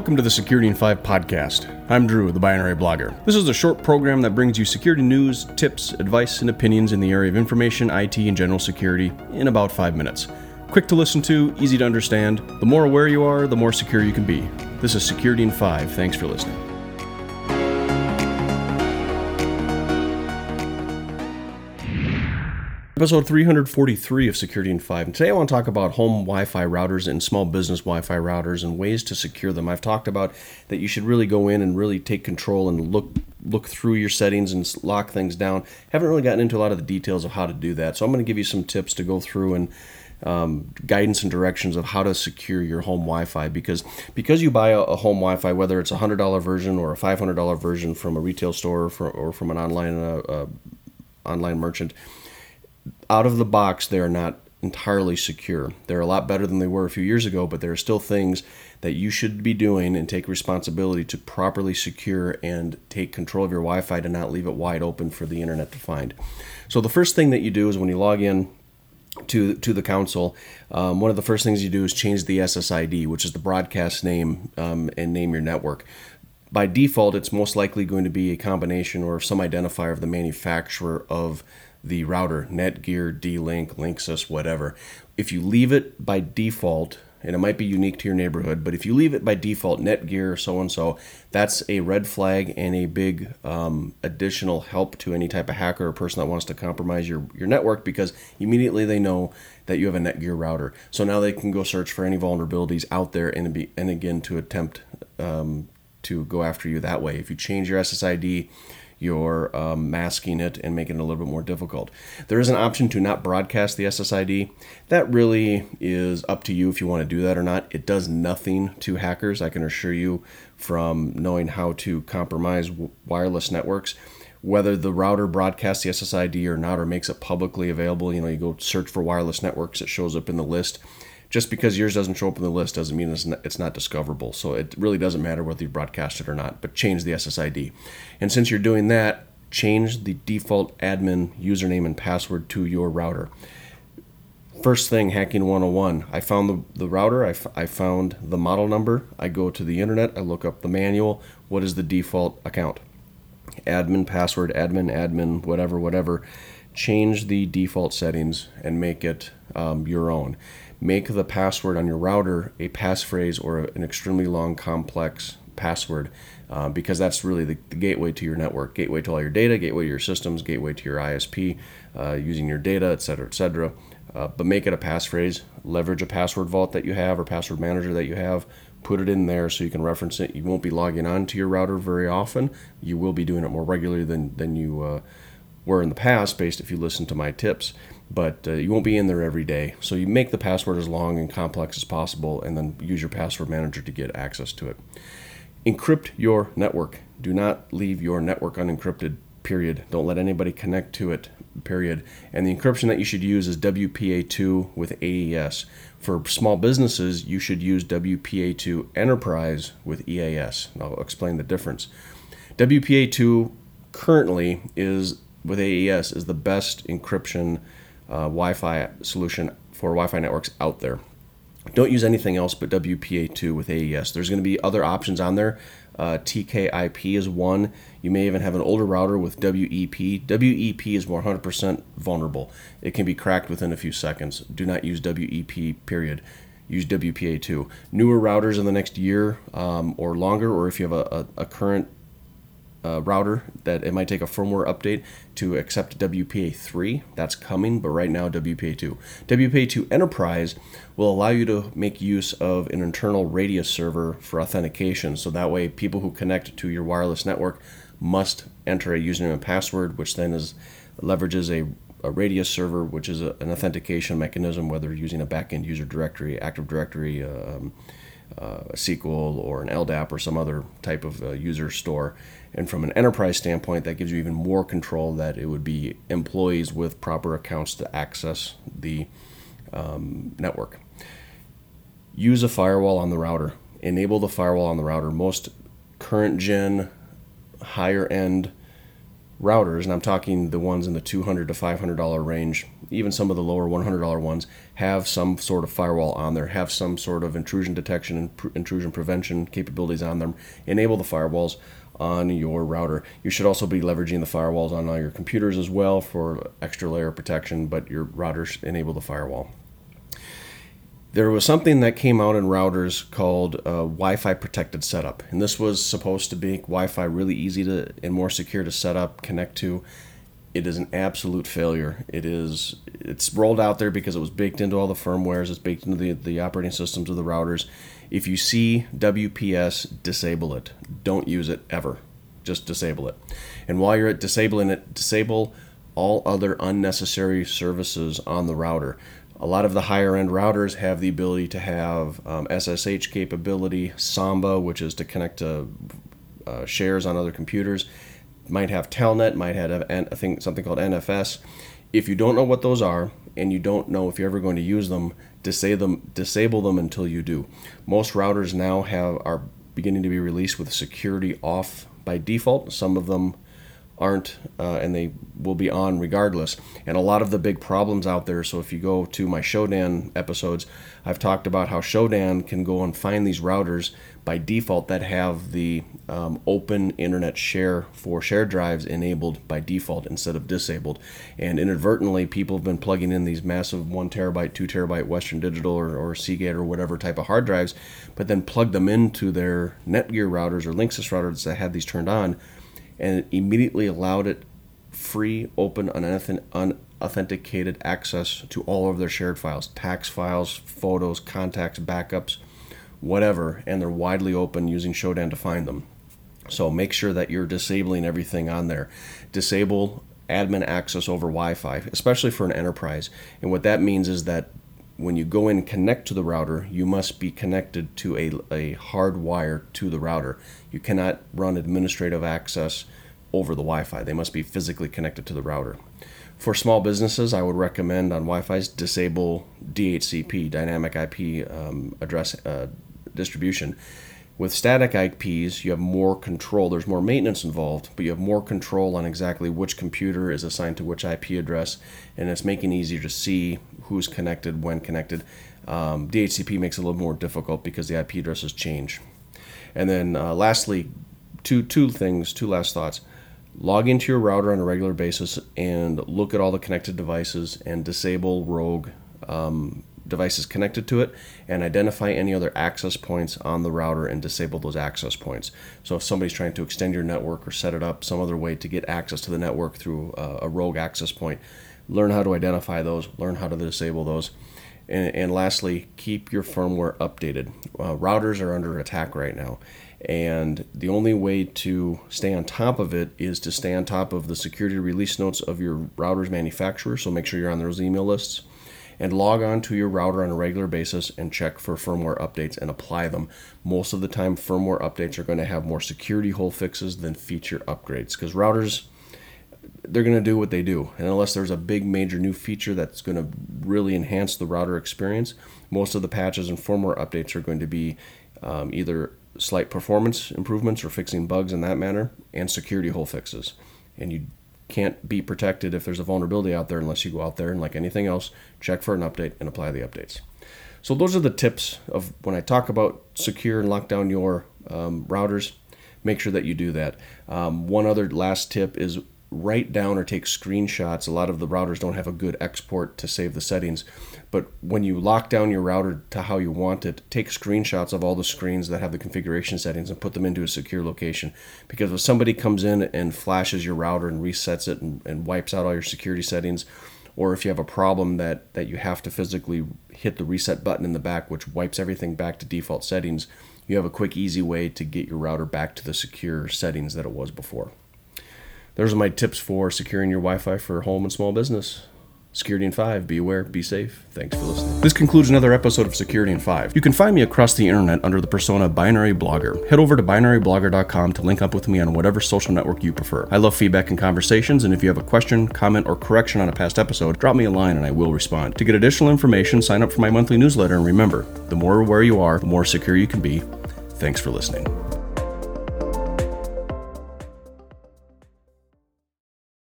Welcome to the Security in 5 podcast. I'm Drew, the binary blogger. This is a short program that brings you security news, tips, advice, and opinions in the area of information, IT, and general security in about five minutes. Quick to listen to, easy to understand. The more aware you are, the more secure you can be. This is Security in 5. Thanks for listening. Episode 343 of Security in 5. And today I want to talk about home Wi Fi routers and small business Wi Fi routers and ways to secure them. I've talked about that you should really go in and really take control and look look through your settings and lock things down. Haven't really gotten into a lot of the details of how to do that. So I'm going to give you some tips to go through and um, guidance and directions of how to secure your home Wi-Fi because because you buy a, a home Wi-Fi, whether it's a hundred dollar version or a five hundred dollar version from a retail store or, or from an online uh, uh, online merchant, out of the box, they are not entirely secure. They're a lot better than they were a few years ago, but there are still things that you should be doing and take responsibility to properly secure and take control of your Wi Fi to not leave it wide open for the internet to find. So, the first thing that you do is when you log in, to to the console, um, one of the first things you do is change the SSID, which is the broadcast name, um, and name your network. By default, it's most likely going to be a combination or some identifier of the manufacturer of the router, Netgear, D-Link, Linksys, whatever. If you leave it by default, and it might be unique to your neighborhood, but if you leave it by default, Netgear, so and so, that's a red flag and a big um, additional help to any type of hacker or person that wants to compromise your, your network because immediately they know that you have a Netgear router. So now they can go search for any vulnerabilities out there and be and again to attempt um, to go after you that way. If you change your SSID, you're um, masking it and making it a little bit more difficult. There is an option to not broadcast the SSID. That really is up to you if you want to do that or not. It does nothing to hackers, I can assure you, from knowing how to compromise w- wireless networks. Whether the router broadcasts the SSID or not, or makes it publicly available, you know, you go search for wireless networks, it shows up in the list just because yours doesn't show up in the list doesn't mean it's not, it's not discoverable. So it really doesn't matter whether you broadcast it or not, but change the SSID. And since you're doing that, change the default admin username and password to your router. First thing, hacking 101. I found the, the router, I, f- I found the model number. I go to the internet, I look up the manual. What is the default account? Admin, password, admin, admin, whatever, whatever. Change the default settings and make it um, your own make the password on your router a passphrase or an extremely long, complex password uh, because that's really the, the, gateway to your network, gateway to all your data, gateway to your systems, gateway to your ISP, uh, using your data, et cetera, et cetera. Uh, but make it a passphrase. Leverage a password vault that you have or password manager that you have. Put it in there so you can reference it. You won't be logging on to your router very often. You will be doing it more regularly than than you uh, were in the past, based if you listen to my tips but uh, you won't be in there every day. So you make the password as long and complex as possible and then use your password manager to get access to it. Encrypt your network. Do not leave your network unencrypted, period. Don't let anybody connect to it, period. And the encryption that you should use is WPA2 with AES. For small businesses, you should use WPA2 Enterprise with EAS. And I'll explain the difference. WPA2 currently is with AES is the best encryption uh, Wi-Fi solution for Wi-Fi networks out there. Don't use anything else but WPA2 with AES. There's going to be other options on there. Uh, TKIP is one. You may even have an older router with WEP. WEP is 100% vulnerable. It can be cracked within a few seconds. Do not use WEP, period. Use WPA2. Newer routers in the next year um, or longer, or if you have a, a, a current uh, router that it might take a firmware update to accept WPA3. That's coming, but right now WPA2. WPA2 Enterprise will allow you to make use of an internal radius server for authentication. So that way, people who connect to your wireless network must enter a username and password, which then is leverages a, a radius server, which is a, an authentication mechanism, whether using a backend user directory, Active Directory. Um, uh, a SQL or an LDAP or some other type of uh, user store. And from an enterprise standpoint, that gives you even more control that it would be employees with proper accounts to access the um, network. Use a firewall on the router. Enable the firewall on the router. Most current gen, higher end routers, and I'm talking the ones in the 200 to 500 dollar range, even some of the lower 100 dollar ones, have some sort of firewall on there, have some sort of intrusion detection and intrusion prevention capabilities on them. Enable the firewalls on your router. You should also be leveraging the firewalls on all your computers as well for extra layer of protection, but your routers enable the firewall there was something that came out in routers called uh, Wi-Fi protected setup, and this was supposed to make Wi-Fi really easy to and more secure to set up, connect to. It is an absolute failure. It is. It's rolled out there because it was baked into all the firmwares. It's baked into the, the operating systems of the routers. If you see WPS, disable it. Don't use it ever. Just disable it. And while you're at disabling it, disable all other unnecessary services on the router. A lot of the higher end routers have the ability to have um, SSH capability, Samba, which is to connect to uh, shares on other computers, might have Telnet, might have a thing, something called NFS. If you don't know what those are and you don't know if you're ever going to use them, disable them, disable them until you do. Most routers now have are beginning to be released with security off by default. Some of them aren't uh, and they will be on regardless. And a lot of the big problems out there so if you go to my shodan episodes i've talked about how shodan can go and find these routers by default that have the um, open internet share for share drives enabled by default instead of disabled. And inadvertently people have been plugging in these massive one terabyte two terabyte western digital or, or seagate or whatever type of hard drives but then plug them into their netgear routers or linksys routers that had these turned on and immediately allowed it free, open, unauthenticated access to all of their shared files tax files, photos, contacts, backups, whatever, and they're widely open using Shodan to find them. So make sure that you're disabling everything on there. Disable admin access over Wi Fi, especially for an enterprise. And what that means is that when you go in and connect to the router, you must be connected to a, a hard wire to the router. You cannot run administrative access over the Wi Fi, they must be physically connected to the router. For small businesses, I would recommend on Wi Fi's disable DHCP, dynamic IP um, address uh, distribution. With static IPs, you have more control. There's more maintenance involved, but you have more control on exactly which computer is assigned to which IP address, and it's making it easier to see who's connected, when connected. Um, DHCP makes it a little more difficult because the IP addresses change. And then, uh, lastly, two two things, two last thoughts. Log into your router on a regular basis and look at all the connected devices and disable rogue um, devices connected to it and identify any other access points on the router and disable those access points. So if somebody's trying to extend your network or set it up some other way to get access to the network through a, a rogue access point, learn how to identify those, learn how to disable those. And, and lastly, keep your firmware updated. Uh, routers are under attack right now. And the only way to stay on top of it is to stay on top of the security release notes of your router's manufacturer. So make sure you're on those email lists and log on to your router on a regular basis and check for firmware updates and apply them. Most of the time, firmware updates are going to have more security hole fixes than feature upgrades because routers they're going to do what they do. And unless there's a big major new feature that's going to really enhance the router experience, most of the patches and firmware updates are going to be um, either slight performance improvements or fixing bugs in that manner and security hole fixes. And you can't be protected if there's a vulnerability out there unless you go out there and, like anything else, check for an update and apply the updates. So, those are the tips of when I talk about secure and lock down your um, routers. Make sure that you do that. Um, one other last tip is write down or take screenshots. A lot of the routers don't have a good export to save the settings, but when you lock down your router to how you want it, take screenshots of all the screens that have the configuration settings and put them into a secure location. Because if somebody comes in and flashes your router and resets it and, and wipes out all your security settings, or if you have a problem that, that you have to physically hit the reset button in the back, which wipes everything back to default settings, you have a quick, easy way to get your router back to the secure settings that it was before. Those are my tips for securing your Wi Fi for home and small business. Security in 5, be aware, be safe. Thanks for listening. This concludes another episode of Security in 5. You can find me across the internet under the persona Binary Blogger. Head over to binaryblogger.com to link up with me on whatever social network you prefer. I love feedback and conversations, and if you have a question, comment, or correction on a past episode, drop me a line and I will respond. To get additional information, sign up for my monthly newsletter, and remember, the more aware you are, the more secure you can be. Thanks for listening.